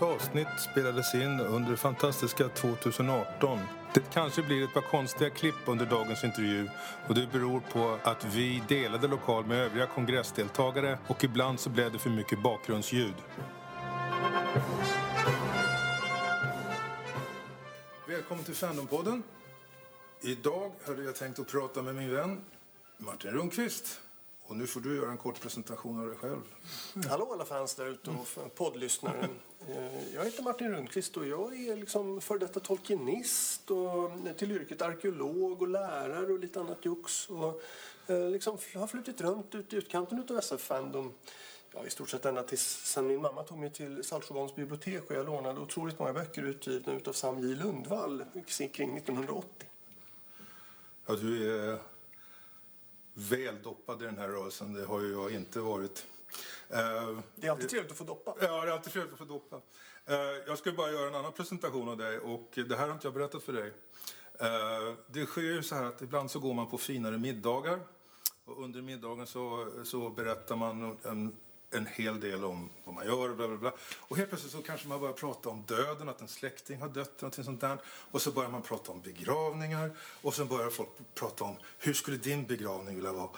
Dagens avsnitt spelades in under fantastiska 2018. Det kanske blir ett par konstiga klipp under dagens intervju och det beror på att vi delade lokal med övriga kongressdeltagare och ibland så blev det för mycket bakgrundsljud. Välkommen till Fandompodden. Idag hade jag tänkt att prata med min vän Martin Rundqvist. Och nu får du göra en kort presentation av dig själv. Hallå alla fans där ute och poddlyssnare. Eh, jag heter Martin Rundqvist och jag är liksom för detta tolkinist och eh, till yrket arkeolog och lärare och lite annat jox. Och eh, liksom har flutit runt ut i utkanten av SF Fandom. Ja, I stort sett ända tills sen min mamma tog mig till Saltsjöbadens bibliotek och jag lånade otroligt många böcker utgivna utav Sam J Lundvall kring 1980. Ja, du är väl doppad i den här rörelsen. Det har ju jag inte varit. Eh, Det är alltid trevligt att få doppa. Ja, det är alltid trevligt att få doppa. Eh, Jag ska bara göra en annan presentation av dig och det här har inte jag berättat för dig. Eh, Det sker ju så här att ibland så går man på finare middagar och under middagen så, så berättar man en, en hel del om vad man gör och bla bla bla. Och helt plötsligt så kanske man börjar prata om döden, att en släkting har dött eller sånt där. Och så börjar man prata om begravningar och så börjar folk prata om hur skulle din begravning vilja vara?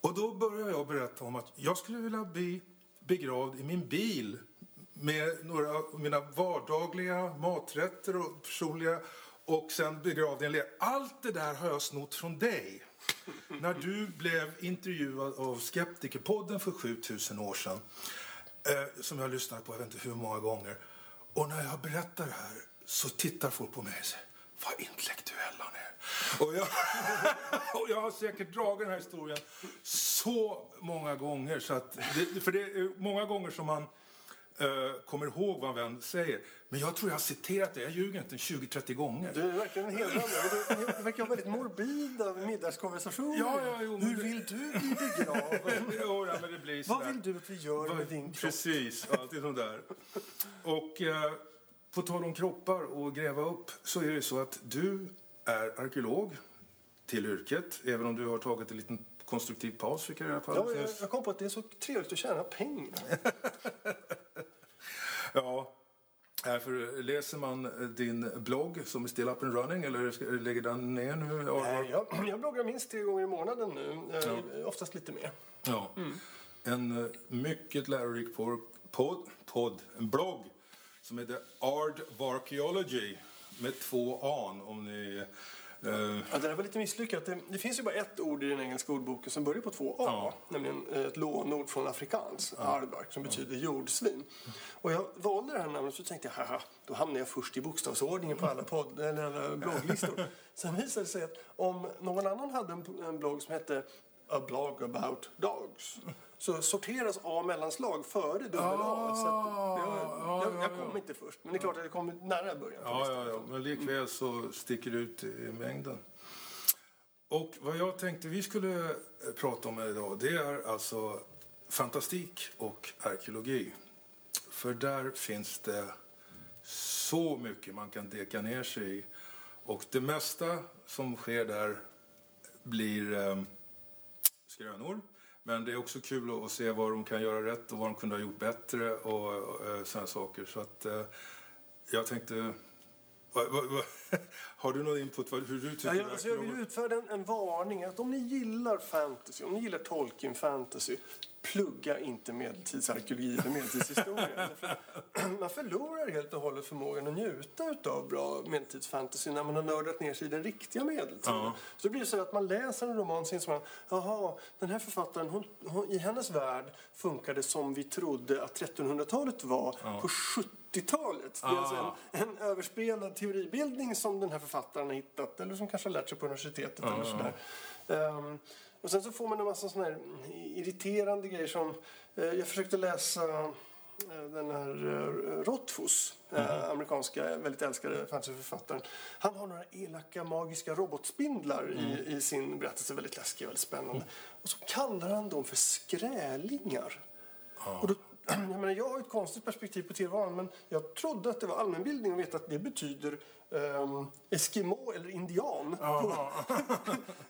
Och då börjar jag berätta om att jag skulle vilja bli begravd i min bil med några av mina vardagliga maträtter och personliga och sen begravd i en led. Allt det där har jag snott från dig. När du blev intervjuad av Skeptikerpodden för 7000 år sedan. Eh, som jag har lyssnat på jag vet inte hur många gånger. Och när jag berättar det här så tittar folk på mig och säger vad intellektuell han är. Och jag, och jag har säkert dragit den här historien så många gånger. Så att det, för det är många gånger som man eh, kommer ihåg vad en vän säger. Men jag tror jag har citerat det, jag ljuger inte, 20-30 gånger. Du är verkligen hedrande. Du, verkar ha väldigt morbida middagskonversationer. Ja, ja, jo, Hur det- vill du bli begraven? Jo, ja, men det blir Vad vill du att vi gör med din kropp? Precis, alltid sånt där. Och eh, på tal om kroppar och gräva upp så är det så att du är arkeolog till yrket. Även om du har tagit en liten konstruktiv paus fick jag reda på. Ja, jag, jag kom på att det är så trevligt att tjäna pengar. Ja. För läser man din blogg som är still up and running eller ligger den ner nu? Ja, Nej, jag, jag bloggar minst tre gånger i månaden nu. Eh, Oftast lite mer. Ja. En eh, mycket lärorik podd, podd, en blogg som heter Art of Archaeology med två an om ni... eh, Ja, det där var lite misslyckat. Det, det finns ju bara ett ord i den engelska ordboken som börjar på två A. Ja. Nämligen eh, ett lånord från afrikans, aardvark, som betyder jordsvin. Och jag valde det här namnet så tänkte jag, haha, då hamnar jag först i bokstavsordningen på alla, podd, eller alla blogglistor. Sen visade det sig att om någon annan hade en, en blogg som hette A blog about dogs så sorteras A mellanslag före dubbel A. Så att jag, jag, jag kom inte först, men det är klart att jag kom nära början. ja, ja, ja, men likväl så sticker det ut i mängden. Och vad jag tänkte vi skulle eh, prata om idag det är alltså fantastik och arkeologi. För där finns det så mycket man kan deka ner sig i. Och det mesta som sker där blir eh, skrönor. Men det är också kul att- se vad de kan göra rätt och vad de kunde ha gjort bättre och, och och sådana saker. Så att eh, jag tänkte... Va, va, va, har du någon input vad, hur du tycker Ja, jag, alltså jag vill utfärda en, en varning att om ni gillar fantasy, om ni gillar Tolkien fantasy, plugga inte medeltidsarkeologi eller medeltidshistoria. Man förlorar helt och hållet förmågan att njuta av bra medeltidsfantasy när man har nördat ner sig i den riktiga medeltiden. Ja. Så det blir så att man läser en roman och inser man, jaha, den här författaren, hon, hon, i hennes värld funkar det som vi trodde att 1300-talet var på 70-talet. Det är alltså en, en överspelad teoribildning som den här författaren har hittat eller som kanske har lärt sig på universitetet eller sådär. Ehm, och sen så får man en massa sådana här irriterande grejer som, eh, jag försökte läsa eh, den här uh, Rothfuss, eh, amerikanska väldigt älskade fantasyförfattaren. Han har några elaka magiska robotspindlar i, i sin berättelse, väldigt läskiga, väldigt spännande. Och så kallar han dem för skrälingar. Och då, jag, menar, jag har ett konstigt perspektiv på tillvaron men jag trodde att det var allmänbildning och vet att det betyder um, Eskimo eller indian.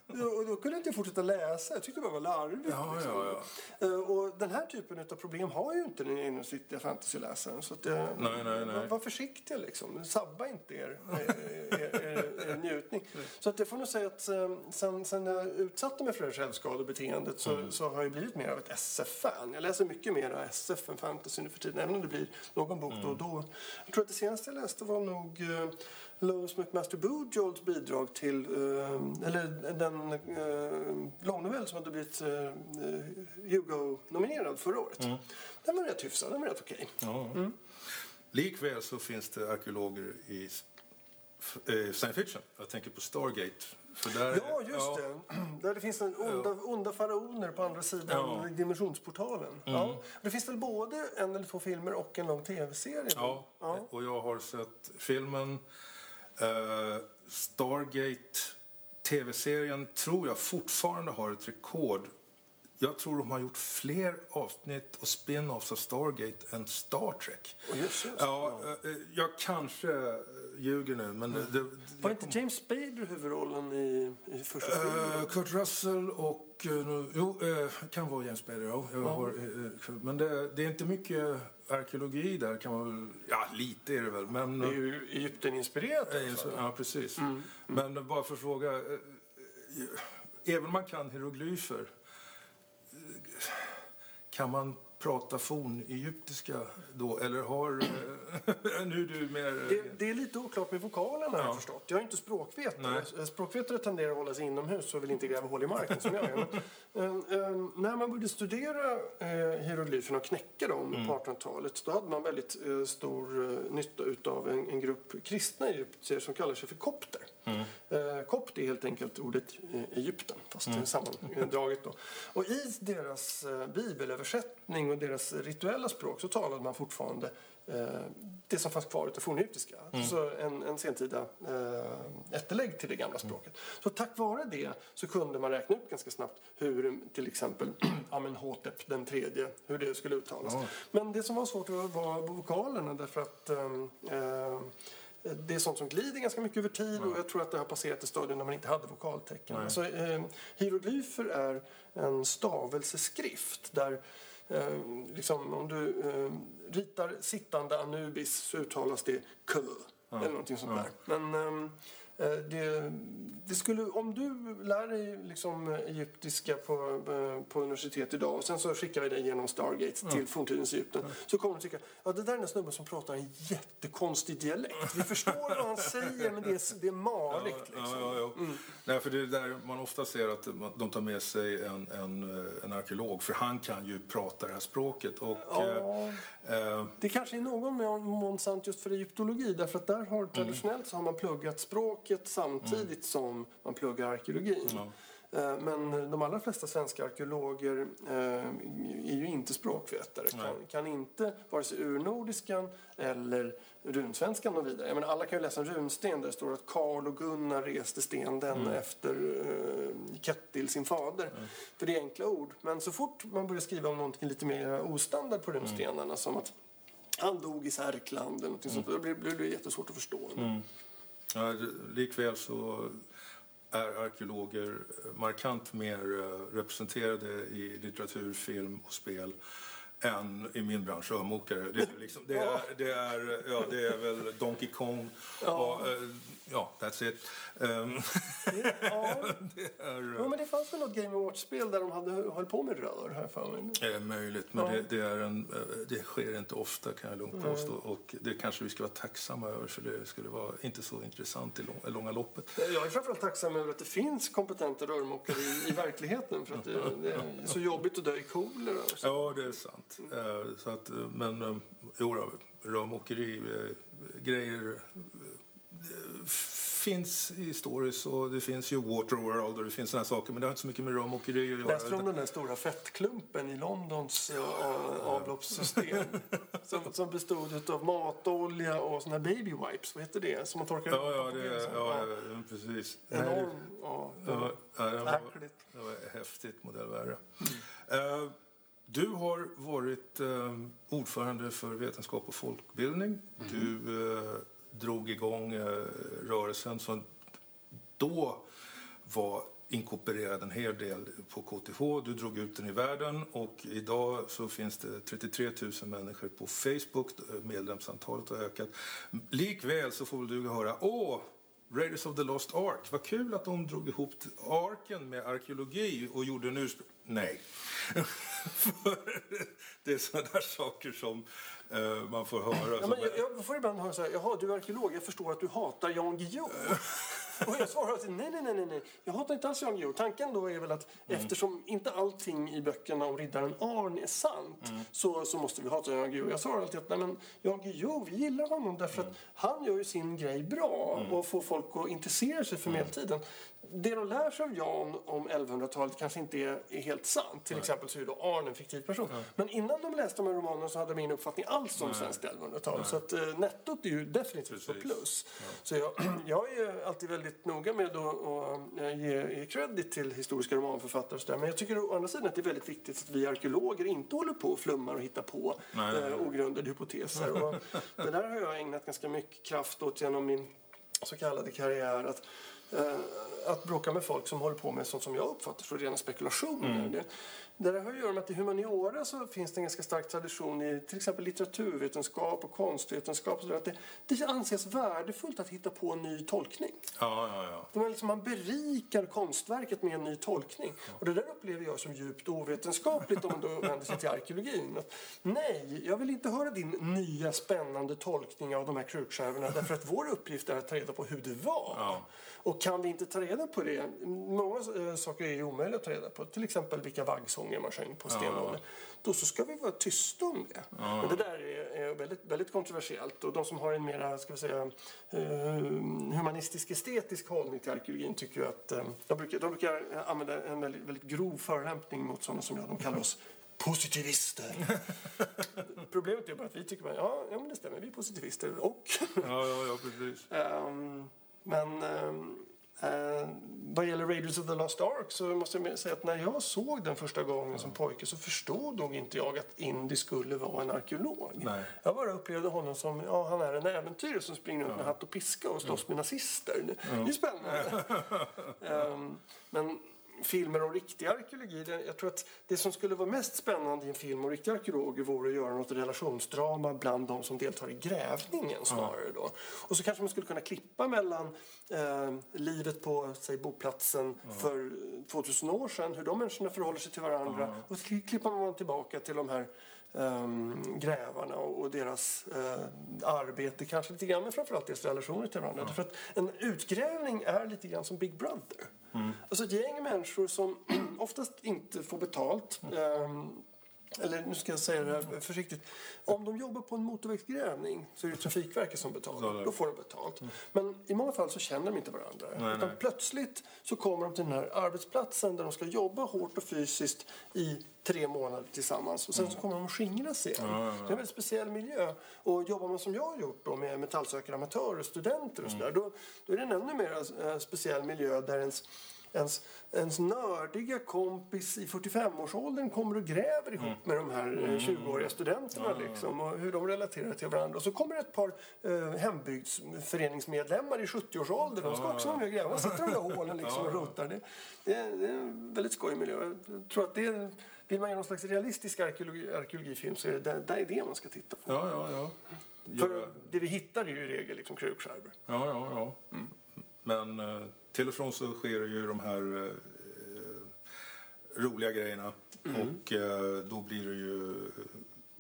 och då kunde jag inte fortsätta läsa. Jag tyckte det var larvigt. Ja, liksom. ja, ja. Uh, och den här typen av problem har ju inte den genomsnittliga fantasyläsaren. Så att, uh, nej, nej, nej. Var försiktiga liksom. Sabba inte er, er, er, er njutning. Så att jag får nog säga att um, sen, sen jag utsatte mig för det här självskadebeteendet så, mm. så har jag blivit mer av ett SF-fan. Jag läser mycket mer SF än fantasy nu för tiden. Även om det blir någon bok mm. då och då. Jag tror att det senaste jag läste var nog uh, Lois McMaster Bujolds bidrag till, uh, eller den uh, långnovell som hade blivit uh, Hugo-nominerad förra året. Mm. Den var rätt hyfsad, den var rätt okej. Okay. Ja. Mm. Likväl så finns det arkeologer i science fiction. Jag tänker på Stargate. Där, ja, just ja. det. Där det finns en onda, onda faraoner på andra sidan ja. dimensionsportalen. Mm. Ja. Det finns väl både en eller två filmer och en lång tv-serie? Ja. ja, och jag har sett filmen Uh, Stargate, tv-serien, tror jag fortfarande har ett rekord. Jag tror de har gjort fler avsnitt och spin-offs av Stargate än Star Trek. Oh, just, just. Ja, uh, jag kanske ljuger nu. Men det, det, var inte James Spader huvudrollen i, i första uh, filmen? Kurt Russell och... Jo, kan vara James Spader, ja. Jag har, men det, det, är inte mycket arkeologi där kan man väl... Ja, lite är det väl. Men, det är ju Egypten-inspirerat. Ja, precis. Mm. Mm. Men bara för att fråga. Även om man kan hieroglyfer kan man prata fornegyptiska då? Eller har... Eh, nu du mer... Det, det, är lite oklart med vokalerna ja. har jag förstått. Jag är inte språkvetare. Nej. Språkvetare tenderar att hålla sig inomhus och vill inte gräva hål i marken som jag gör. Men, äh, äh, när man började studera äh, hieroglyferna och knäcka dem mm. på 1800-talet då hade man väldigt stor nytta utav en, en grupp kristna egyptier som kallar sig för kopter. Mm. Eh, kopt är helt enkelt ordet Egypten, fast mm. sammandraget. Då. Och i deras eh, bibelöversättning och deras rituella språk så talade man fortfarande eh, det som fanns kvar av fornegyptiska. Mm. Alltså en, en sentida eh, ätterlägg till det gamla språket. Mm. Så tack vare det så kunde man räkna ut ganska snabbt hur till exempel Amenhotep den tredje, hur det skulle uttalas. Men det som var svårt var vokalerna därför att eh, det är sånt som glider ganska mycket över tid och jag tror att det har passerat ett stadium när man inte hade vokaltecken. Alltså, eh, hieroglyfer är en stavelseskrift där eh, liksom, om du eh, ritar sittande Anubis så uttalas det kö ja. eller någonting sånt där. Men ehm, Eh, det, det, skulle, om du lär dig liksom egyptiska på, eh, på universitet idag och sen så skickar vi dig genom Stargate till mm. forntidens Egypten mm. så kommer du tycka att det där är en snubbe som pratar en jättekonstig dialekt. Vi förstår vad han säger men det är, det är marigt. Liksom. Ja, ja, ja. Mm. Nej, för det är där man ofta ser att de tar med sig en, en arkeolog för han kan ju prata det här språket. Och, ja. eh, det kanske är någon mån sant just för egyptologi därför att där har traditionellt så har man pluggat språk språket samtidigt mm. som man pluggar arkeologin. Ja. Eh, men de allra flesta svenska arkeologer eh, är ju inte språkvetare. Kan, kan, inte vare sig urnordiskan eller runsvenskan och vidare. Men alla kan ju läsa en runsten där det står att Karl och Gunnar reste sten den mm. efter uh, Kettil, sin fader. Mm. För det är enkla ord. Men så fort man börjar skriva om någonting lite mer ostandard på runstenarna mm. som att han dog i Särkland eller någonting mm. sånt, då blir, blir det jättesvårt att förstå. Mm. Ja, likväl så är arkeologer markant mer eh, representerade i litteratur, film och spel än i min bransch, rörmokare. Det är, liksom, det är, det är, ja, det är väl Donkey Kong ja. och eh, ja, that's it. Um, ja. det är, ja, men det fanns väl något Game Watch-spel där de hade höll på med rör här för mig. Det är möjligt, men ja. det, det, är en, eh, det sker inte ofta kan jag lugnt påstå. Och det kanske vi ska vara tacksamma över för det skulle vara inte så intressant i lång, långa loppet. Jag är framförallt tacksam över att det finns kompetenta rörmokare i, i verkligheten för att det, det, är så jobbigt att dö i kolera. Ja, det är sant. Mm. Så att, men jo, rörmokeri, grejer finns i stories och det finns ju Waterworld och det finns såna saker men det har inte så mycket med rörmokeri att göra. Läste du om den där stora fettklumpen i Londons ja. avloppssystem? som, som bestod av matolja och såna baby wipes, vad heter det? Som man torkar ja, ja, det, ja, ja, ja, precis. Enorm. Ja, det, var, ja, det, var, det var häftigt modellvärde. Mm. Uh, Du har varit eh, ordförande för vetenskap och folkbildning. Mm. Du eh, drog igång eh, rörelsen som då var inkorporerad en hel del på KTH. Du drog ut den i världen och idag så finns det 33 000 människor på Facebook. Medlemsantalet har ökat. Likväl så får du höra åh, Raiders of the Lost Ark. Vad kul att de drog ihop arken med arkeologi och gjorde en ursprung... Nej. det är sådana där saker som man får höra. Ja, men jag, jag får ibland höra så här, jaha du är arkeolog, jag förstår att du hatar Jan Guillou. Och jag svarar att nej, nej, nej, nej, jag hatar inte alls Jan Guillou. Tanken då är väl att mm. eftersom inte allting i böckerna om riddaren Arn är sant mm. så, så måste vi hata Jan Guillou. Jag svarar alltid att nej, men Jan Guillou, vi gillar honom därför mm. att han gör ju sin grej bra mm. och får folk att intressera sig för mm. medeltiden det de lär sig av Jan om 1100-talet kanske inte är, är helt sant. Till Nej. exempel så är då Arn en fiktiv person. Nej. Men innan de läste de här romanerna så hade de ingen uppfattning alls om svenskt 1100-tal. Så att eh, nettot är ju definitivt på plus. Ja. Så jag, jag är alltid väldigt noga med att, att eh, ge, ge credit till historiska romanförfattare. Så där. Men jag tycker å andra sidan att det är väldigt viktigt att vi arkeologer inte håller på och flummar och hittar på eh, ogrundade hypoteser. Och det där har jag ägnat ganska mycket kraft åt genom min så kallade karriär. Att, att bråka med folk som håller på med sånt som jag uppfattar som rena spekulationer. Mm. Det, det har att göra med att i humaniora så finns det en ganska stark tradition i till exempel litteraturvetenskap och konstvetenskap. Och så att det, det anses värdefullt att hitta på en ny tolkning. Ja, ja, ja. Man, liksom, man berikar konstverket med en ny tolkning. Ja. Och det där upplever jag som djupt ovetenskapligt om man då vänder sig till arkeologin. Att, nej, jag vill inte höra din nya spännande tolkning av de här krukskärvorna därför att vår uppgift är att ta reda på hur det var. Ja. Och kan vi inte ta reda på det, många äh, saker är omöjliga att ta reda på, till exempel vilka vaggsånger man sjöng på stenåldern, ja. då så ska vi vara tysta om det. Ja. Men det där är, väldigt, väldigt kontroversiellt och de som har en mer ska vi säga, uh, humanistisk estetisk hållning till arkeologin tycker ju att uh, de, brukar, de brukar använda en väldigt, väldigt grov förolämpning mot sådana som jag, de kallar oss positivister. Problemet är bara att vi tycker att ja, ja men det stämmer, vi är positivister och... ja, ja, ja, precis. Um, men eh, vad gäller Raiders of the Lost Ark så måste jag säga att när jag såg den första gången som pojke så förstod nog inte jag att Indy skulle vara en arkeolog. Nej. Jag bara upplevde honom som ja, han är en äventyrare som springer runt ja. med hatt och piska och slåss med nazister. Ja. det är spännande. um, men filmer om riktig arkeologi. Jag tror att det som skulle vara mest spännande i en film om riktiga arkeologer vore att göra något relationsdrama bland de som deltar i grävningen snarare då. Och så kanske man skulle kunna klippa mellan eh, livet på säg, boplatsen mm. för 2000 år sedan, hur de människorna förhåller sig till varandra mm. och så klipper man tillbaka till de här um, grävarna och deras uh, arbete kanske lite grann, men framförallt deras relationer till varandra. Mm. För att en utgrävning är lite grann som Big Brother. Mm. Alltså ett gäng människor som oftast inte får betalt um, eller nu ska jag säga det här försiktigt. Om de jobbar på en motorvägsgrävning så är det Trafikverket som betalar. Då får de betalt. Men i många fall så känner de inte varandra. Nej, Utan nej. plötsligt så kommer de till den här arbetsplatsen där de ska jobba hårt och fysiskt i tre månader tillsammans. Och sen så kommer de att skingras igen. Ja, ja, ja. Det är en väldigt speciell miljö. Och jobbar man som jag har gjort då med metallsökare, amatörer, studenter och sådär. Mm. Då, då är det en ännu mer eh, speciell miljö där ens ens, ens nördiga kompis i 45-årsåldern kommer och gräver ihop mm. med de här 20-åriga eh, mm. studenterna. Liksom, och hur de relaterar till varandra. Och så kommer ett par eh, hembygdsföreningsmedlemmar i 70-årsåldern. De ska också vara med och gräva. sitter de där hålen liksom och rotar. Det, det, är, det är en väldigt skojig miljö. Jag tror att det är, vill man göra någon slags realistisk arkeologi, arkeologifilm så är det där, där är det man ska titta på. Ja, ja, ja. För det vi hittar är ju i regel liksom krukskärvor. Ja, ja, ja. Mm. Men eh, till och från så sker ju de här eh, roliga grejerna. Mm. Och eh, då blir det ju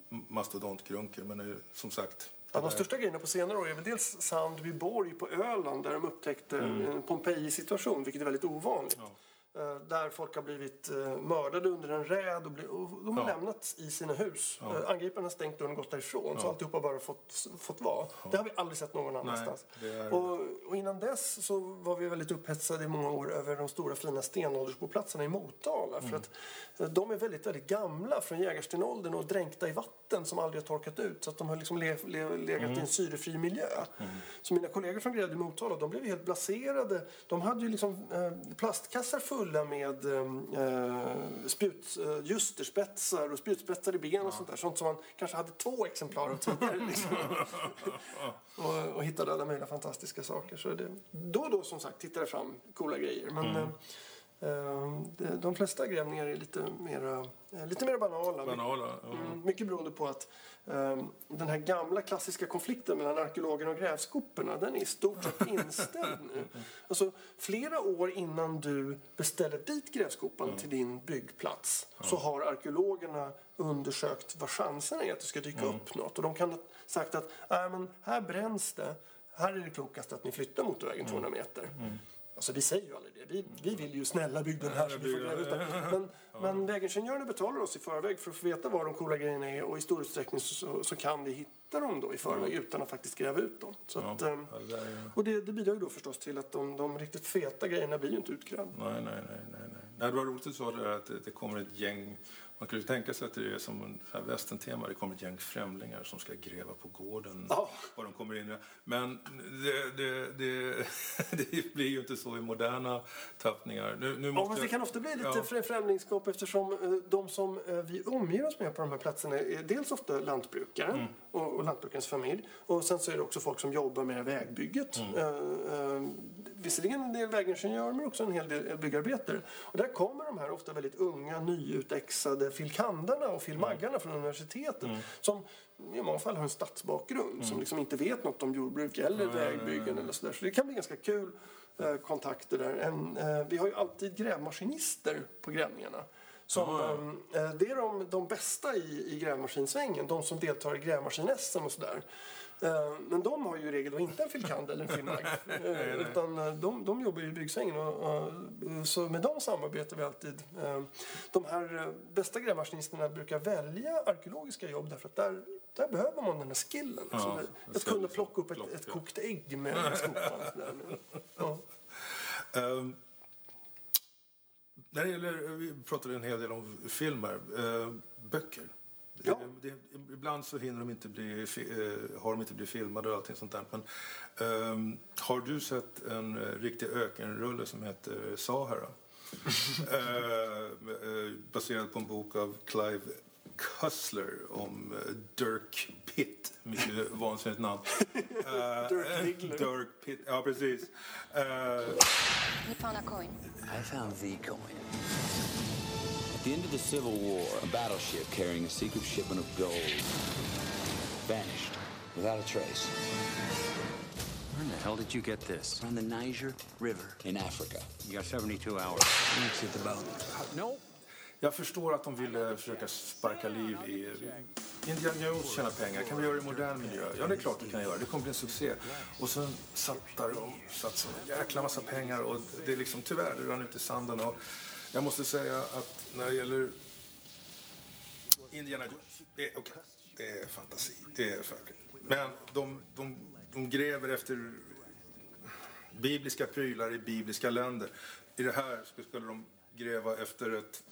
mastodontgrunker. Men eh, som sagt. Ja, de största grejerna på senare år är väl dels Sandbyborg på Öland där de upptäckte mm. en Pompeji-situation, vilket är väldigt ovanligt. Ja. Eh, där folk har blivit eh, mördade under en räd och, de har ja. lämnats i sina hus. Ja. Eh, angriparna har stängt dörren och gått därifrån. Ja. Så alltihopa bara fått, fått vara. Ja. Det har vi aldrig sett någon annanstans. är... och, och, innan dess så var vi väldigt upphetsade i många år över de stora fina stenåldersboplatserna i Motala. Mm. För att de är väldigt, väldigt gamla från jägarstenåldern och dränkta i vatten som aldrig har torkat ut. Så att de har liksom le, le, legat mm. i en syrefri miljö. Mm. Så mina kollegor från Grädde i Motala de blev helt blaserade. De hade ju liksom eh, plastkassar fulla fulla med eh, spjut, eh, och spjutspetsar i ben och sånt där. Sånt som man kanske hade två exemplar av tidigare. Liksom. och, och hittade alla möjliga fantastiska saker. Så det, då och då som sagt tittade jag fram coola grejer. Men, mm. Eh, de flesta grävningar är lite mer, lite mer banala. banala ja. mm, mycket beroende på att um, den här gamla klassiska konflikten mellan arkeologerna och grävskoporna den är i stort sett inställd nu. Alltså, flera år innan du beställer dit grävskopan mm. till din byggplats så har arkeologerna undersökt vad chanserna är att det ska dyka mm. upp något. Och de kan ha sagt att äh, men här bränns det, här är det klokast att ni flyttar motorvägen 200 meter. Alltså vi säger ju aldrig det. Vi, vi vill ju snälla bygga den här så vi får gräva ut den. Men, men vägingenjörerna betalar oss i förväg för att få veta var de coola grejerna är och i stor utsträckning så, så kan vi hitta dem då i förväg ja. utan att faktiskt gräva ut dem. Så att, ja. Ehm, och det, det bidrar ju då förstås till att de, de riktigt feta grejerna blir ju inte utgrävda. Nej, nej, nej, nej, nej. Det var roligt att du sa det att det, det kommer ett gäng man ju tänka sig att det är som en västern-tema. Det kommer ett gäng främlingar som ska gräva på gården. Oh. Vad de kommer in Men det, det, det, det, blir ju inte så i moderna tappningar. Nu, nu måste... ja, det kan ofta bli lite ja. främlingskap eftersom eh, de som eh, vi omger oss med på de här platserna är dels ofta lantbrukare mm. och, och lantbrukarens familj. Och sen så är det också folk som jobbar med vägbygget. Mm. Uh, visserligen en del vägingenjörer men också en hel del byggarbetare. Och där kommer de här ofta väldigt unga, nyutexade filkandarna och filmaggarna mm. från universitetet mm. som i många fall har en stadsbakgrund mm. som liksom inte vet något om jordbruk eller mm. vägbyggen eller sådär. Så det kan bli ganska kul eh, kontakter där. En, eh, vi har ju alltid grävmaskinister på grävningarna. Som, eh, det är de, de bästa i, i grävmaskinsvängen, de som deltar i grävmaskin-SM och sådär. Eh, men de har ju i regel inte en filkand eller en filmag. Eh, utan eh, de, de jobbar i byggsvängen. Och, och, så med dem samarbetar vi alltid. De här bästa grävmaskinisterna brukar välja arkeologiska jobb därför att där, där behöver man den här skillen. Ja, alltså, att kunna plocka upp ett, ett kokt ägg med skopan. ja. um, när det gäller, vi pratade en hel del om filmer. Uh, böcker. Ja. Det, det, ibland så hinner de inte bli, eh, har de inte blivit filmade och allting sånt där. Men, um, har du sett en uh, riktig ökenrulle som heter Sahara? uh, baserad på en bok av Clive Cussler om Dirk Pitt. Mycket vansinnigt namn. Dirk. Dirk Pitt, ja precis. you found a coin. I found the coin. The end of the Civil War, a battleship carrying a secret shipment of gold vanished without a trace. Where in the hell did you get this? On the Niger River in Africa. You got 72 hours. At the boat. No. Jag förstår att de ville försöka sparka liv i... Indiana Jones tjänar pengar. Kan vi göra det i modern miljö? Ja, det är klart du kan göra. Det kommer bli en succé. Och sen satsar de satsar en jäkla massa pengar och det är liksom tyvärr, det rann ut i sanden. Och jag måste säga att när det gäller Indiana Jones, det är, okay, det är fantasi. Det är Men de, de, de gräver efter bibliska prylar i bibliska länder. I det här skulle de gräva efter ett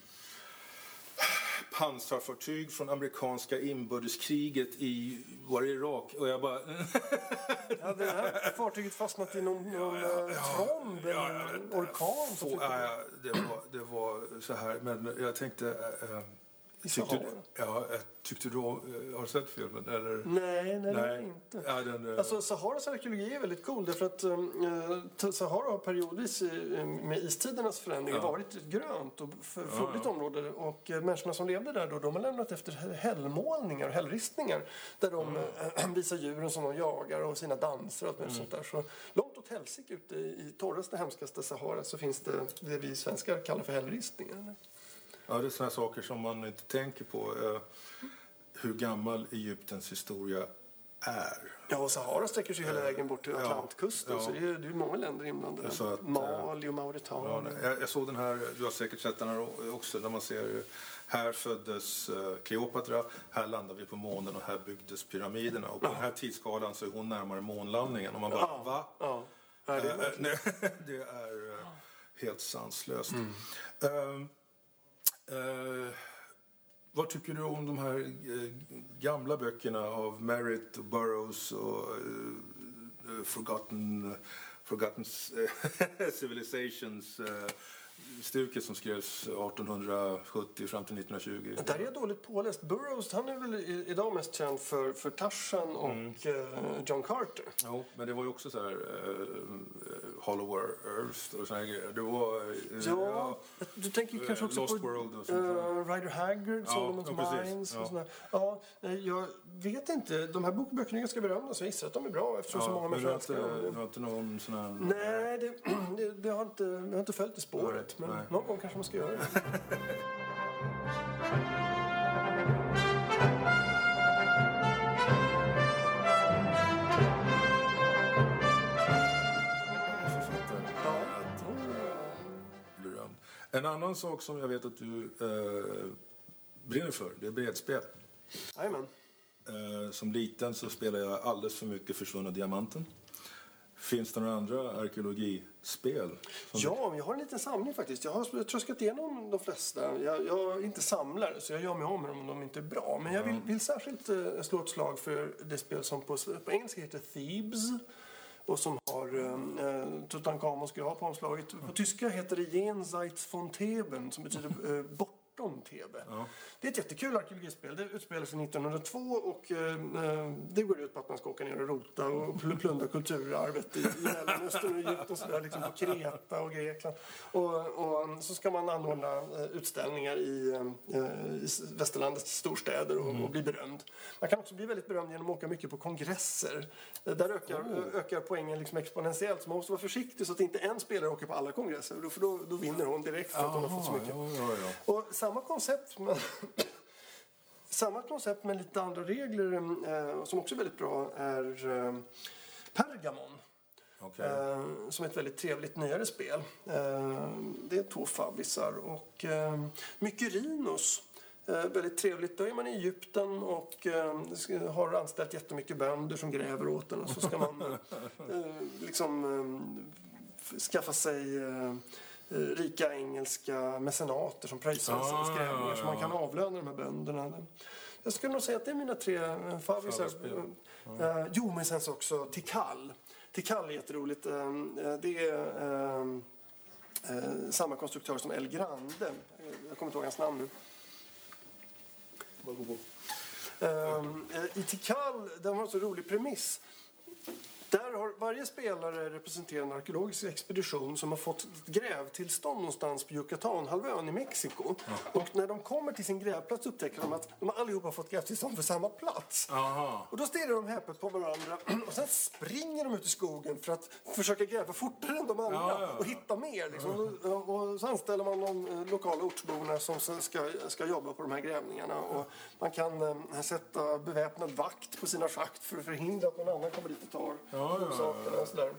pansarfartyg från amerikanska inbördeskriget i var det Irak? Och jag bara... ja, det här fartyget fastnat i någon, någon ja, ja, tromb ja, eller orkan? Få, ja, det, var, det var så här, men jag tänkte... Äh, i Sahara? Ja, tyckte du har du sett filmen? Eller? Nej, nej, nej. inte. Ja, den, uh... alltså, Saharas arkeologi är väldigt cool därför att uh, Sahara har periodvis med istidernas förändringar ja. varit ett grönt och frodigt ja, område och uh, människorna som levde där då, de har lämnat efter hällmålningar och hällristningar där de mm. visar djuren som de jagar och sina danser och allt mm. sånt där. Så långt åt helsike ute i, i torraste, hemskaste Sahara så finns det det vi svenskar kallar för hällristningar. Ja, det är sådana saker som man inte tänker på. Eh, hur gammal Egyptens historia är. Ja, och Sahara sträcker sig hela vägen bort till Atlantkusten. Ja, ja. Så det är, det är många länder inblandade. Att, eh, Mali och Mauretanien. Ja, jag, såg den här, du har säkert sett den här också, där man ser här föddes Kleopatra, här landade vi på månen och här byggdes pyramiderna. Och på den här tidsskalan så är hon närmare månlandningen. Och man bara, ja. va? Ja. det, är det är helt sanslöst. Mm. Uh, Eh, vad tycker du om de här eh, gamla böckerna av Merritt och Burroughs och eh, eh Forgotten, Forgotten eh, Civilizations? Eh, stuket som skrevs 1870 fram till 1920. Där är jag dåligt påläst. Burroughs han är väl i- idag mest känd för, för Tarzan och Mm. eh, John Carter. Jo, men det var ju också så här uh, Hollow Earth och såna grejer. Det var... eh, Ja, du tänker eh, kanske också Lost på World och uh, Rider Haggard, Ja, Solomon's ja. Mines Ja. och sådär. Ja, eh, jag vet inte. De här bokböckerna är ganska berömda så jag gissar att de är bra eftersom så många Ja, men du människor älskar dem. du har inte någon sån här... Nej, det, det, det, har inte, det har inte följt det spåret. Nej, men nej. någon gång kanske man ska göra det. En annan sak som jag vet att du eh, brinner för, det är brädspel. Jajamän. Eh, som liten så spelade jag alldeles för mycket Försvunna Diamanten. Finns det några andra arkeologispel? Ja, jag har en liten samling faktiskt. Jag har tröskat igenom de flesta. Jag, jag är inte samlare, så jag gör mig av med dem om de inte är bra. Men jag vill, vill särskilt eh, slå ett slag för det spel som på, på engelska heter Thebes och som har eh, Tutankhamons grav på omslaget. På tyska heter det Jenseits von Theben som betyder eh, bortom Thebe. Det är ett jättekul arkeologispel. Det utspelar sig 1902 och eh, eh, det går ut på att man ska åka ner och rota och pl- plundra kulturarvet i, i Mellanöstern och Egypten sådär, liksom på Kreta och Grekland. Och, och så ska man anordna eh, utställningar i, eh, i s- västerlandets storstäder och, och bli berömd. Man kan också bli väldigt berömd genom att åka mycket på kongresser. Eh, Där ökar, ökar poängen liksom exponentiellt så man måste vara försiktig så att inte en spelare åker på alla kongresser för då, då vinner hon direkt för att hon har fått så mycket. Ja, ja, ja. Och samma koncept men samma koncept med lite andra regler eh, som också är väldigt bra är eh, Pergamon. Okej. Eh, som är ett väldigt trevligt nyare spel. Eh, det är två fabbisar och eh, Mykerinos. Eh, väldigt trevligt. Då är man i Egypten och eh, har anställt jättemycket bönder som gräver åt en och så ska man liksom skaffa sig rika engelska mecenater som pröjsar Ah, ja, så man kan avlöna de här bönderna. Jag skulle nog säga att det är mina tre eh. Favoritspel. Eh, jo, men sen så också Tikal. Tikal är jätteroligt. Eh, eh, det är eh, eh, samma konstruktör som El Grande. Eh, Jag kommer inte ihåg hans namn nu. Eh, eh, I Tikal, de har en så rolig premiss. Där har varje spelare representerar en arkeologisk expedition som har fått ett grävtillstånd någonstans på Yucatanhalvön i Mexiko. Och när de kommer till sin grävplats upptäcker de att de allihopa har fått grävtillstånd för samma plats. Aha. Och då stirrar de häpet på varandra och sen springer de ut i skogen för att försöka gräva fortare än de andra Ja, ja, ja. och hitta mer. Liksom. Och, så anställer man de eh, lokala ortsborna som ska, ska jobba på de här grävningarna. Och man kan eh, sätta beväpnad vakt på sina schakt för att förhindra att någon annan kommer dit och tar Ja, ja, ja, sakerna. Och sådär.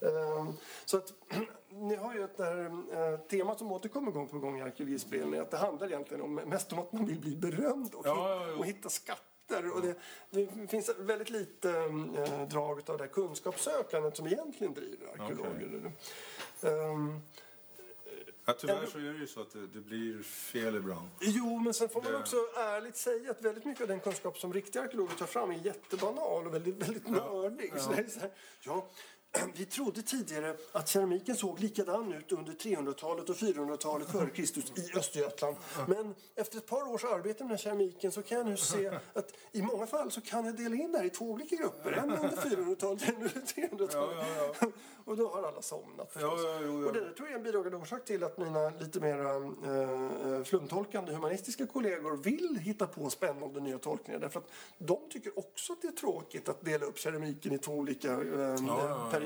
Eh, Så att ni har ju ett där, eh, temat som återkommer gång på gång i arkeologispelen är att det handlar egentligen om, mest om att man vill bli berömd och, Ja, och hitta skatter. Och det, det finns väldigt lite eh, drag av det här kunskapssökandet som egentligen driver arkeologer. Ehm, Ja, tyvärr så är det ju så att det, det blir fel ibland. Jo, men sen får man Det- också ärligt säga att väldigt mycket av den kunskap som riktiga arkeologer tar fram är jättebanal och väldigt, väldigt nördig. Så det är så här, ja, vi trodde tidigare att keramiken såg likadan ut under 300-talet och 400-talet före Kristus i Östergötland. Men efter ett par års arbete med den här keramiken så kan jag nu se att i många fall så kan jag dela in det här i två olika grupper. En under 400-talet, en under 300-talet. Ja, Och då har alla somnat förstås. Ja, ja, ja. Och det där tror jag är en bidragande orsak till att mina lite mer eh, flumtolkande humanistiska kollegor vill hitta på spännande nya tolkningar. Därför att de tycker också att det är tråkigt att dela upp keramiken i två olika eh, perioder.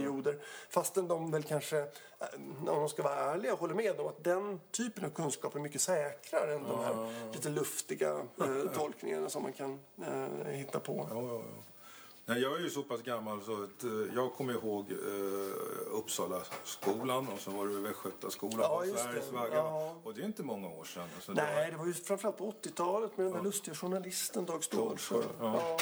Fastän de väl kanske, eh, om de ska vara ärliga, håller med om att den typen av kunskap är mycket säkrare än de här lite luftiga eh, tolkningarna som man kan eh, hitta på. Ja, ja, ja. Nej, jag är ju så pass gammal så att eh, jag kommer ihåg eh, Uppsala skolan och så var det Västgötaskolan Ja, på. Sveriges. Ja. Och det är inte många år sedan. Alltså, det Nej, det var ju framförallt på 80-talet med den där lustiga journalisten Dag. Stålsjö, ja.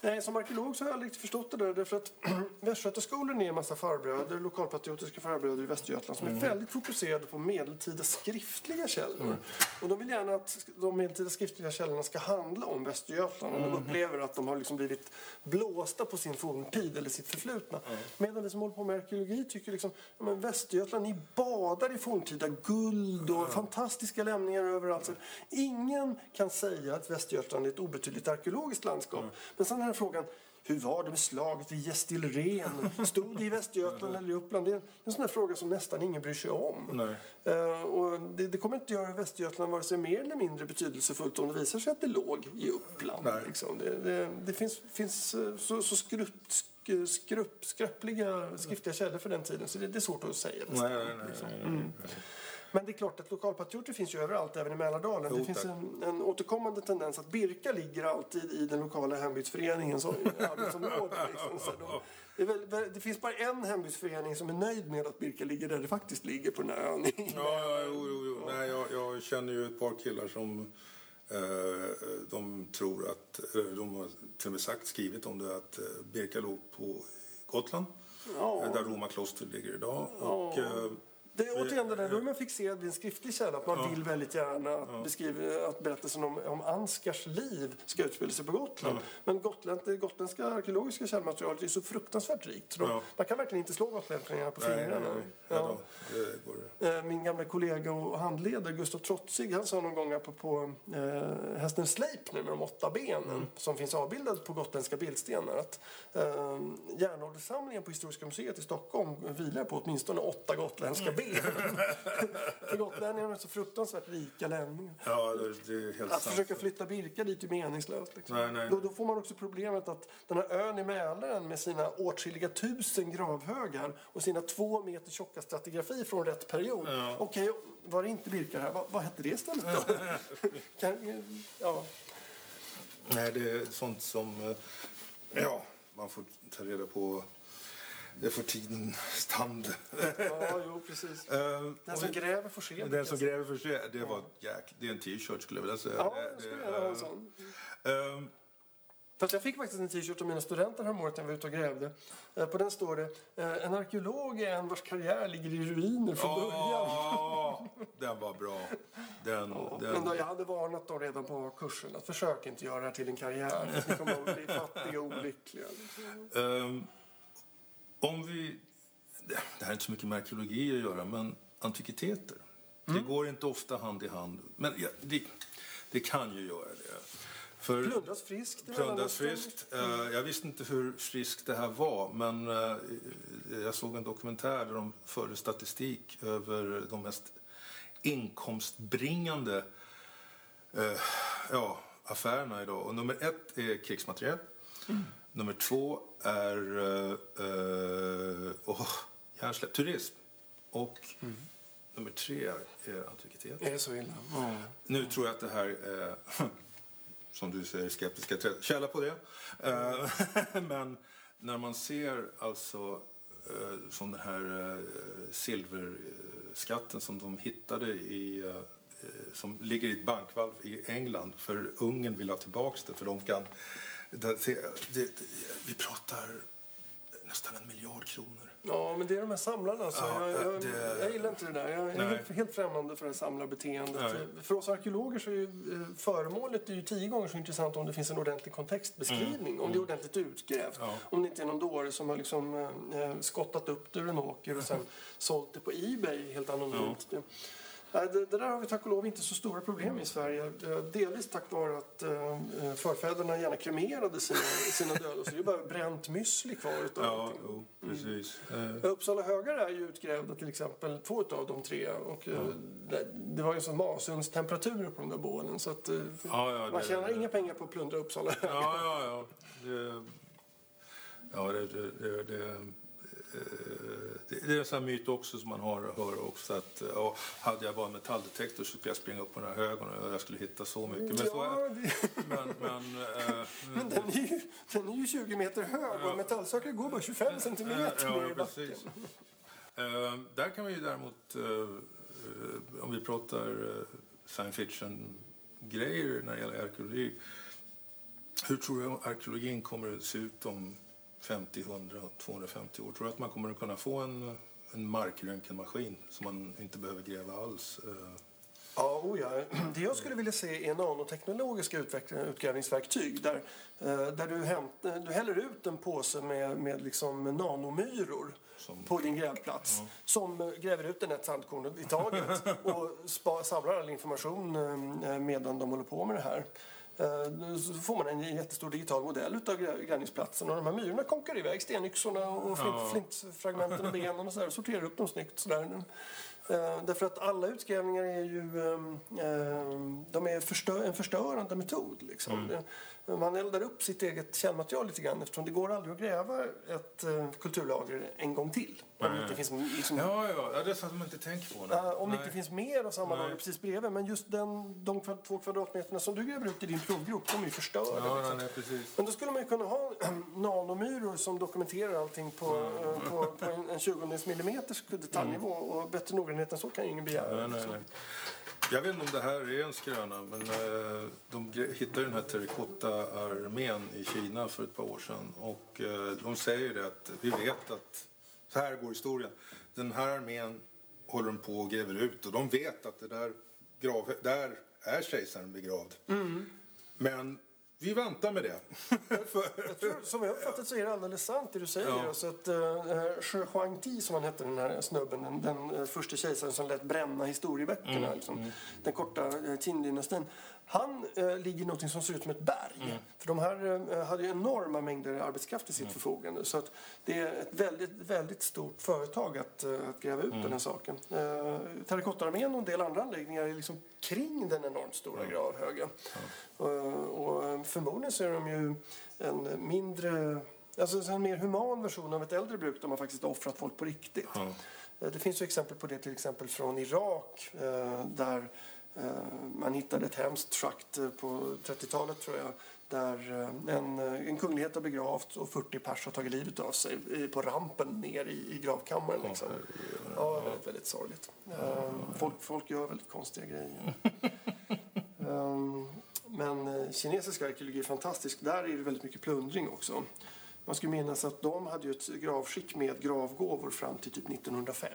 Nej, som arkeolog så har jag aldrig riktigt förstått det där. Därför att Västgötaskolan är en massa farbröder, lokalpatriotiska farbröder i Västergötland som är väldigt fokuserade på medeltida skriftliga källor. Och de vill gärna att de medeltida skriftliga källorna ska handla om Västergötland. Och de upplever att de har liksom blivit blåsta på sin forntid eller sitt förflutna. Medan vi som håller på med arkeologi tycker liksom, ja, men Västergötland, ni badar i forntida guld och fantastiska lämningar överallt. Så ingen kan säga att Västergötland är ett obetydligt arkeologiskt landskap. Men sen är frågan, hur var det med slaget vid Gästilren? Stod det i Västergötland eller i Uppland? Det är en sån här fråga som nästan ingen bryr sig om. Eh, och det, det kommer inte göra Västergötland vare sig mer eller mindre betydelsefullt om det visar sig att det låg i Uppland. Liksom. Det, det, det finns, finns eh, så, så skrupp, sk- skrupp, skröpliga skriftliga källor för den tiden så det, det är svårt att säga. Nej, nej, nej, nej, nej. Men det är klart att lokalpatrioter finns ju överallt, även i Mälardalen. Jo, det finns en, en återkommande tendens att Birka ligger alltid i den lokala hembygdsföreningens arbetsområde. Liksom. Så de, det, väl, det finns bara en hembygdsförening som är nöjd med att Birka ligger där det faktiskt ligger på den här ön. Ja, ja, jo, jo, jo. Nej, jag, jag känner ju ett par killar som eh, de tror att, de har till och med sagt, skrivit om det, att eh, Birka låg på Gotland. eh, Där Roma kloster ligger idag. Och, eh, Det är återigen det där, då är man fixerad vid en skriftlig källa. Att man vill väldigt gärna att, beskriva, att berättelsen om, om Anskars liv ska utspela sig på Gotland. Men Gotland, det gotländska arkeologiska källmaterialet är så fruktansvärt rikt. Så de, Ja. Man kan verkligen inte slå gotlänningarna på fingrarna. Ja. Ja. det. Eh, Min gamla kollega och handledare Gustav Trotzig han sa någon gång apropå eh, hästen Sleipner med de åtta benen som finns avbildad på gotländska bildstenar att eh, järnålderssamlingen på Historiska museet i Stockholm vilar på åtminstone åtta gotländska ben. För gotlänningarna är så fruktansvärt rika lämningar. Ja, det, är helt Att sant. försöka flytta Birka dit är meningslöst. Liksom. Nej, nej. Då, då får man också problemet att den här ön i Mälaren med sina åtskilliga tusen gravhögar och sina två meter tjocka stratigrafi från rätt period. Okej, var det inte Birka här? Vad, vad hette det stället då? kan, ja. Nej, det är sånt som eh, ja, man får ta reda på. Det får tiden stand. ja, jo precis. Eh, Den som gräver får se. Den som gräver för sig, det var jäk, det är en t-shirt skulle jag vilja säga. Ja, Det- jag skulle gärna ha en sån. eh, Fast jag fick faktiskt en t-shirt av mina studenter häromåret när jag var ute och grävde. Eh, På den står det eh, En arkeolog är en vars karriär ligger i ruiner från början. Ja, den var bra. Den, Men den, då, jag hade varnat dem redan på kursen att försök inte göra det här till en karriär. Ni kommer att bli fattiga och olyckliga. Ehm, om vi... Det här är inte så mycket med arkeologi att göra, men antikviteter. Det går inte ofta hand i hand. Men ja, det, det kan ju göra det. För Plundras friskt. plundras friskt. Eh, jag visste inte hur friskt det här var, men eh, jag såg en dokumentär där de förde statistik över de mest inkomstbringande eh, ja, affärerna idag. Och nummer ett är krigsmateriel. Nummer två är uh, oh, hjärnsläpp, turism. Och nummer tre är antikvitet. Är det så illa? Nu tror jag att det här är, som du säger, skeptiska träd. Källa på det. Eh, Men när man ser alltså som den här silverskatten som de hittade i som ligger i ett bankvalv i England för Ungern vill ha tillbaks det för de kan vi pratar nästan en miljard kronor. Ja, men det är de här samlarna. Alltså. Ja, jag, jag, det- jag gillar inte det där. Jag är Nej. helt, främmande för det samlarbeteendet. Nej. För oss arkeologer så är ju eh, föremålet är ju tio gånger så intressant om det finns en ordentlig kontextbeskrivning. Om det är ordentligt utgrävt. Mm. Ja. Om det inte är någon dåre som har liksom, eh, eh, skottat upp det ur en åker och sen sålt det på Ebay helt anonymt. Nej, det, det där har vi tack och lov inte så stora problem i Sverige. Delvis tack vare att eh, förfäderna gärna kremerade sina, sina döda. Så det är bara bränt müsli kvar utav Ja, jo, precis. Eh, Uppsala högar är ju utgrävda till exempel, två av de tre. Och, eh, det, det var ju så masugnstemperaturer på de där bålen så att eh, Ja, ja, man det- tjänar inga pengar på att plundra Uppsala högar. Ja, ja, ja. Det, ja, det, det, eh, det, är en sån myt också som man har, hör också att ja, hade jag bara en metalldetektor så skulle jag springa upp på den här högen och jag skulle hitta så mycket. Men, så Ja, är, det, men, men eh, men den är, ju, den är ju 20 meter hög och en metallsökare går bara 25 centimeter Ja, ner i ja, backen. Eh, där kan vi ju däremot, eh, eh, om vi pratar eh, science fiction-grejer när det gäller arkeologi. Hur tror du arkeologin kommer att se ut om 50, 100, 250 år? Tror du att man kommer att kunna få en, en markröntgenmaskin som man inte behöver gräva alls? Eh, Ja, oh ja. Det jag skulle vilja se är nanoteknologiska utgrävningsverktyg där, eh, där du, hämt, du häller ut en påse med, med liksom nanomyror på din grävplats som eh, gräver ut en ett sandkorn i taget och spa, samlar all information eh, medan de håller på med det här. Eh, Så får man en jättestor digital modell av grävningsplatsen och de här myrorna konkar iväg stenyxorna och flint, flintfragmenten och benen och sådär, sorterar upp dem snyggt sådär. Eh, därför att alla utgrävningar är ju ehm, ehm, de är en förstörande metod. Liksom. Eh, Man eldar upp sitt eget källmaterial lite grann eftersom det går aldrig att gräva ett eh, kulturlager en gång till. Om det inte finns, liksom, Ja, ja, ja, det är så att man inte tänker på det. eh, om det Nej. inte finns mer av samma Nej. lager precis bredvid. Men just den, de kvad- två kvadratmeterna som du gräver ut i din provgrop, de är ju förstörda. Ja, liksom. nej, precis. Men då skulle man ju kunna ha nanomyror som dokumenterar allting på, eh, på, på en, en 20 millimeters detaljnivå. Och bättre noggrannhet än så kan ju ingen begära. Nej, nej, liksom. Jag vet inte om det här är en skröna, men eh, de hittade den här terrakotta-armén i Kina för ett par år sedan. Och eh, de säger det att vi vet att, så här går historien, den här armén håller de på och gräver ut och de vet att det där, grav, där är kejsaren begravd. Men vi väntar med det. Jag tror, som jag har uppfattat så är det alldeles sant det du säger. Ja. Alltså att uh, Shi Huangti som han hette den här snubben, den, den eh, första kejsaren som lät bränna historieböckerna, Mm, liksom, den korta uh, Qin-dynastin. Han uh, ligger i något som ser ut som ett berg. Mm. För de här eh, hade ju enorma mängder arbetskraft i sitt förfogande. Så att det är ett väldigt, väldigt stort företag att, eh, att gräva ut Mm. den här saken. Uh, Terrakottararmén och en del andra anläggningar är liksom kring den enormt stora gravhögen. Och, och förmodligen så är de ju en mindre, alltså en mer human version av ett äldre bruk där man faktiskt har offrat folk på riktigt. Eh, Det finns ju exempel på det till exempel från Irak eh, där eh, man hittade ett hemskt schakt eh, på 30-talet tror jag där eh, en, eh, en kunglighet har begravt och 40 pers har tagit livet av sig på rampen ner i, i gravkammaren. Liksom. Ja, väldigt, väldigt sorgligt. Eh, Folk, folk gör väldigt konstiga grejer. Ehm, Men eh, kinesisk arkeologi är fantastisk. Där är det väldigt mycket plundring också. Man ska minnas att de hade ju ett gravskick med gravgåvor fram till typ 1905.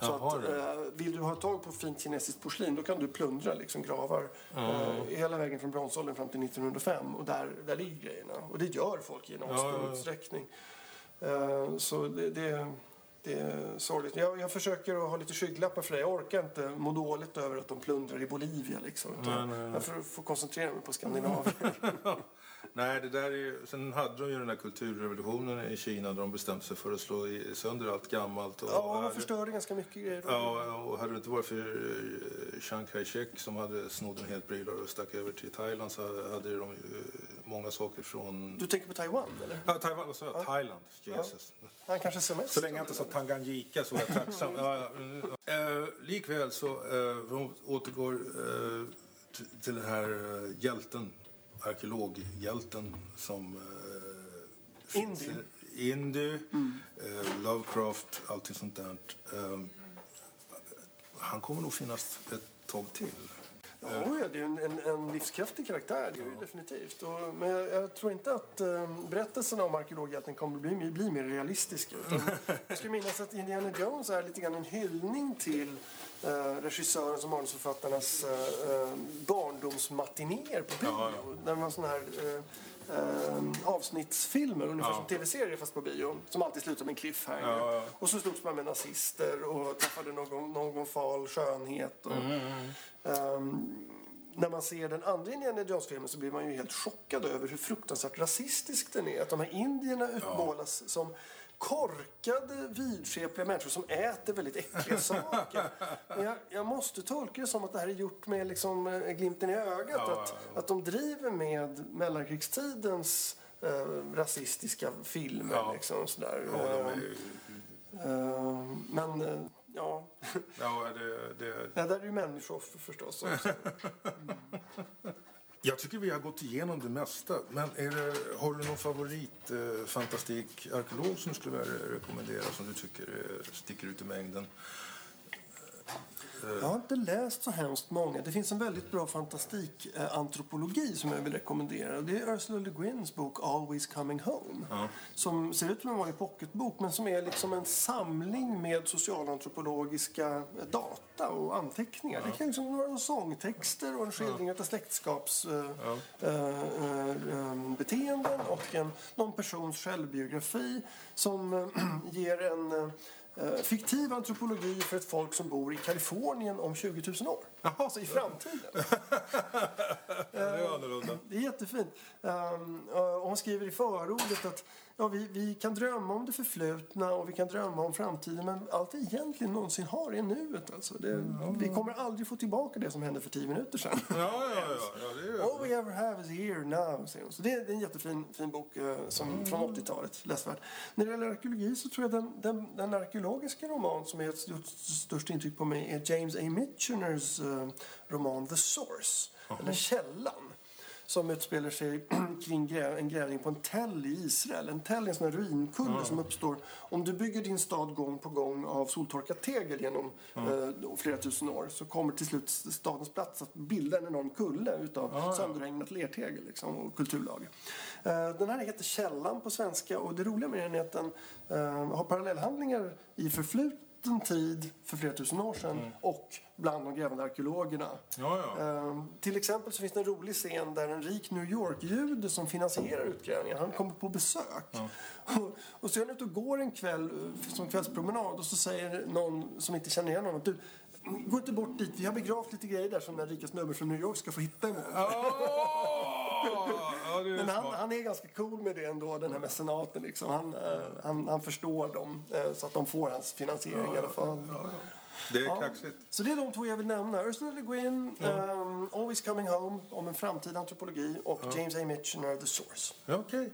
Så Jaha, att, eh, vill du ha tag på fint kinesiskt porslin då kan du plundra liksom gravar eh, hela vägen från bronsåldern fram till 1905 och där, där ligger grejerna. Och det gör folk i enormt Ja, stor ja, utsträckning. Eh, så det, det, det är sorgligt. Jag, jag försöker att ha lite skygglappar för det. Jag orkar inte må dåligt över att de plundrar i Bolivia. Liksom, Nej, nej, nej. Jag får, får koncentrera mig på Skandinavien. Nej, det där är, sen hade de ju den där kulturrevolutionen i Kina där de bestämde sig för att slå sönder allt gammalt. Och, ja, de förstörde ganska mycket grejer. Ja, och hade det inte varit för eh, Chiang Kai-shek som hade snott en helt brylar och stack över till Thailand så hade de ju eh, många saker från... Du tänker på Taiwan, eller? Ja, Taiwan, vad sa jag? Thailand. Jesus. Han kanske semester. Så länge jag inte sa Tanganyika så är jag tacksam. Ja, ja. Eh, likväl så vi återgår t- till den här hjälten, arkeologhjälten som eh, Indy. i- Indy, eh, Lovecraft, allting sånt där. Eh, han kommer nog finnas ett tag till. Ja, ja, det är ju en, en, en livskraftig karaktär, det är det definitivt. Och, men jag, jag tror inte att um, berättelserna om arkeologhjälten kommer bli, bli mer realistiska. Utan, jag ska minnas att Indiana Jones är lite grann en hyllning till uh, regissörens och manusförfattarnas uh, barndomsmatinéer på bio. Ja, Där man sån här uh, uh, avsnittsfilmer, ungefär Ja. som tv-serier fast på bio, som alltid slutar med en cliffhanger. Ja, ja. Och så slogs man med nazister och träffade någon, någon fal skönhet. Och, Ehm, när man ser den andra Indiana Jones-filmen så blir man ju helt chockad över hur fruktansvärt rasistisk den är. Att de här indierna utmålas som korkade, vidskepliga människor som äter väldigt äckliga saker. Men jag, jag måste tolka det som att det här är gjort med liksom, eh, glimten i ögat. Ja, att, ja, att de driver med mellankrigstidens eh, rasistiska filmer. Ja. Liksom, sådär. Ja, är, Eh, men, eh, ja... ja, det, det, Ja, där är ju människooffer förstås också. Jag tycker vi har gått igenom det mesta. Men är det, har du någon favorit eh, arkeolog som du skulle vilja rekommendera som du tycker eh, sticker ut i mängden? Jag har inte läst så hemskt många. Det finns en väldigt bra fantastikantropologi som jag vill rekommendera. Det är Ursula Le Guins bok Always Coming Home. Som ser ut som en vanlig pocketbok men som är liksom en samling med socialantropologiska data och anteckningar. Det kan liksom vara sångtexter och en skildring av släktskapsbeteenden och en, någon persons självbiografi som eh, ger en eh, fiktiv antropologi för ett folk som bor i Kalifornien om 20 000 år. Alltså i framtiden. Det är annorlunda. Det är jättefint. Um, och hon skriver i förordet att ja, vi, vi kan drömma om det förflutna och vi kan drömma om framtiden men allt vi egentligen någonsin har är nuet. Alltså. Det, Vi kommer aldrig få tillbaka det som hände för tio minuter sedan. Ja, ja, ja. ja det är. All we ever have is here now. säger hon. Så det, är, det är en jättefin fin bok eh, som, från 80-talet. Läsvärd. När det gäller arkeologi så tror jag den, den, den arkeologiska roman som har gjort störst intryck på mig är James A. Mitcheners eh, roman The Source, eller Källan. Som utspelar sig kring en grävning på en tell i Israel. En tell är en sån här ruinkulle som uppstår om du bygger din stad gång på gång av soltorkat tegel genom eh, då flera tusen år så kommer till slut stadens plats att bilda en enorm kulle utav sönderregnat lertegel liksom, och kulturlager. Eh, den här heter Källan på svenska och det roliga med den är att den eh, har parallellhandlingar i förfluten tid för flera tusen år sedan och bland de grävande arkeologerna. Ja, ja. Eh, till exempel så finns det en rolig scen där en rik New York-jude som finansierar utgrävningen, han kommer på besök. Och, och så är han ute och går en kväll eh, som kvällspromenad och så säger någon som inte känner igen honom du, gå inte bort dit, vi har begravt lite grejer där som den rika snubben från New York ska få hitta imorgon. Ja, är Men han, smart. han är ganska cool med det ändå, den här mecenaten. Liksom. Han, eh, han, han förstår dem eh, så att de får hans finansiering i alla fall. Det är kaxigt. Så det är de två jag vill nämna. Ursula Le Guin, um, Always Coming Home om en framtida antropologi och James A. Mitchener, The Source. Ja, Okej.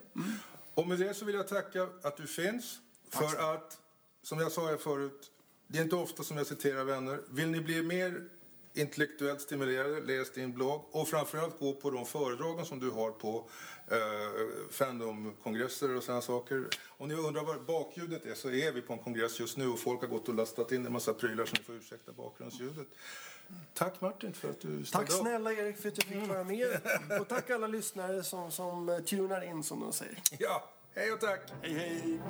Och med det så vill jag tacka att du finns. För att, som jag sa här förut, det är inte ofta som jag citerar vänner. Vill ni bli mer intellektuellt stimulerade, läs din blogg och framförallt gå på de föredragen som du har på eh, Fandom-kongresser och sådana saker. Om ni undrar vad bakljudet är så är vi på en kongress just nu och folk har gått och lastat in en massa prylar så ni får ursäkta bakgrundsljudet. Tack Martin för att du ställde Tack upp. snälla Erik för att jag fick vara med. Och tack alla lyssnare som, som eh, tunar in som de säger. Ja, hej och tack! Hej hej!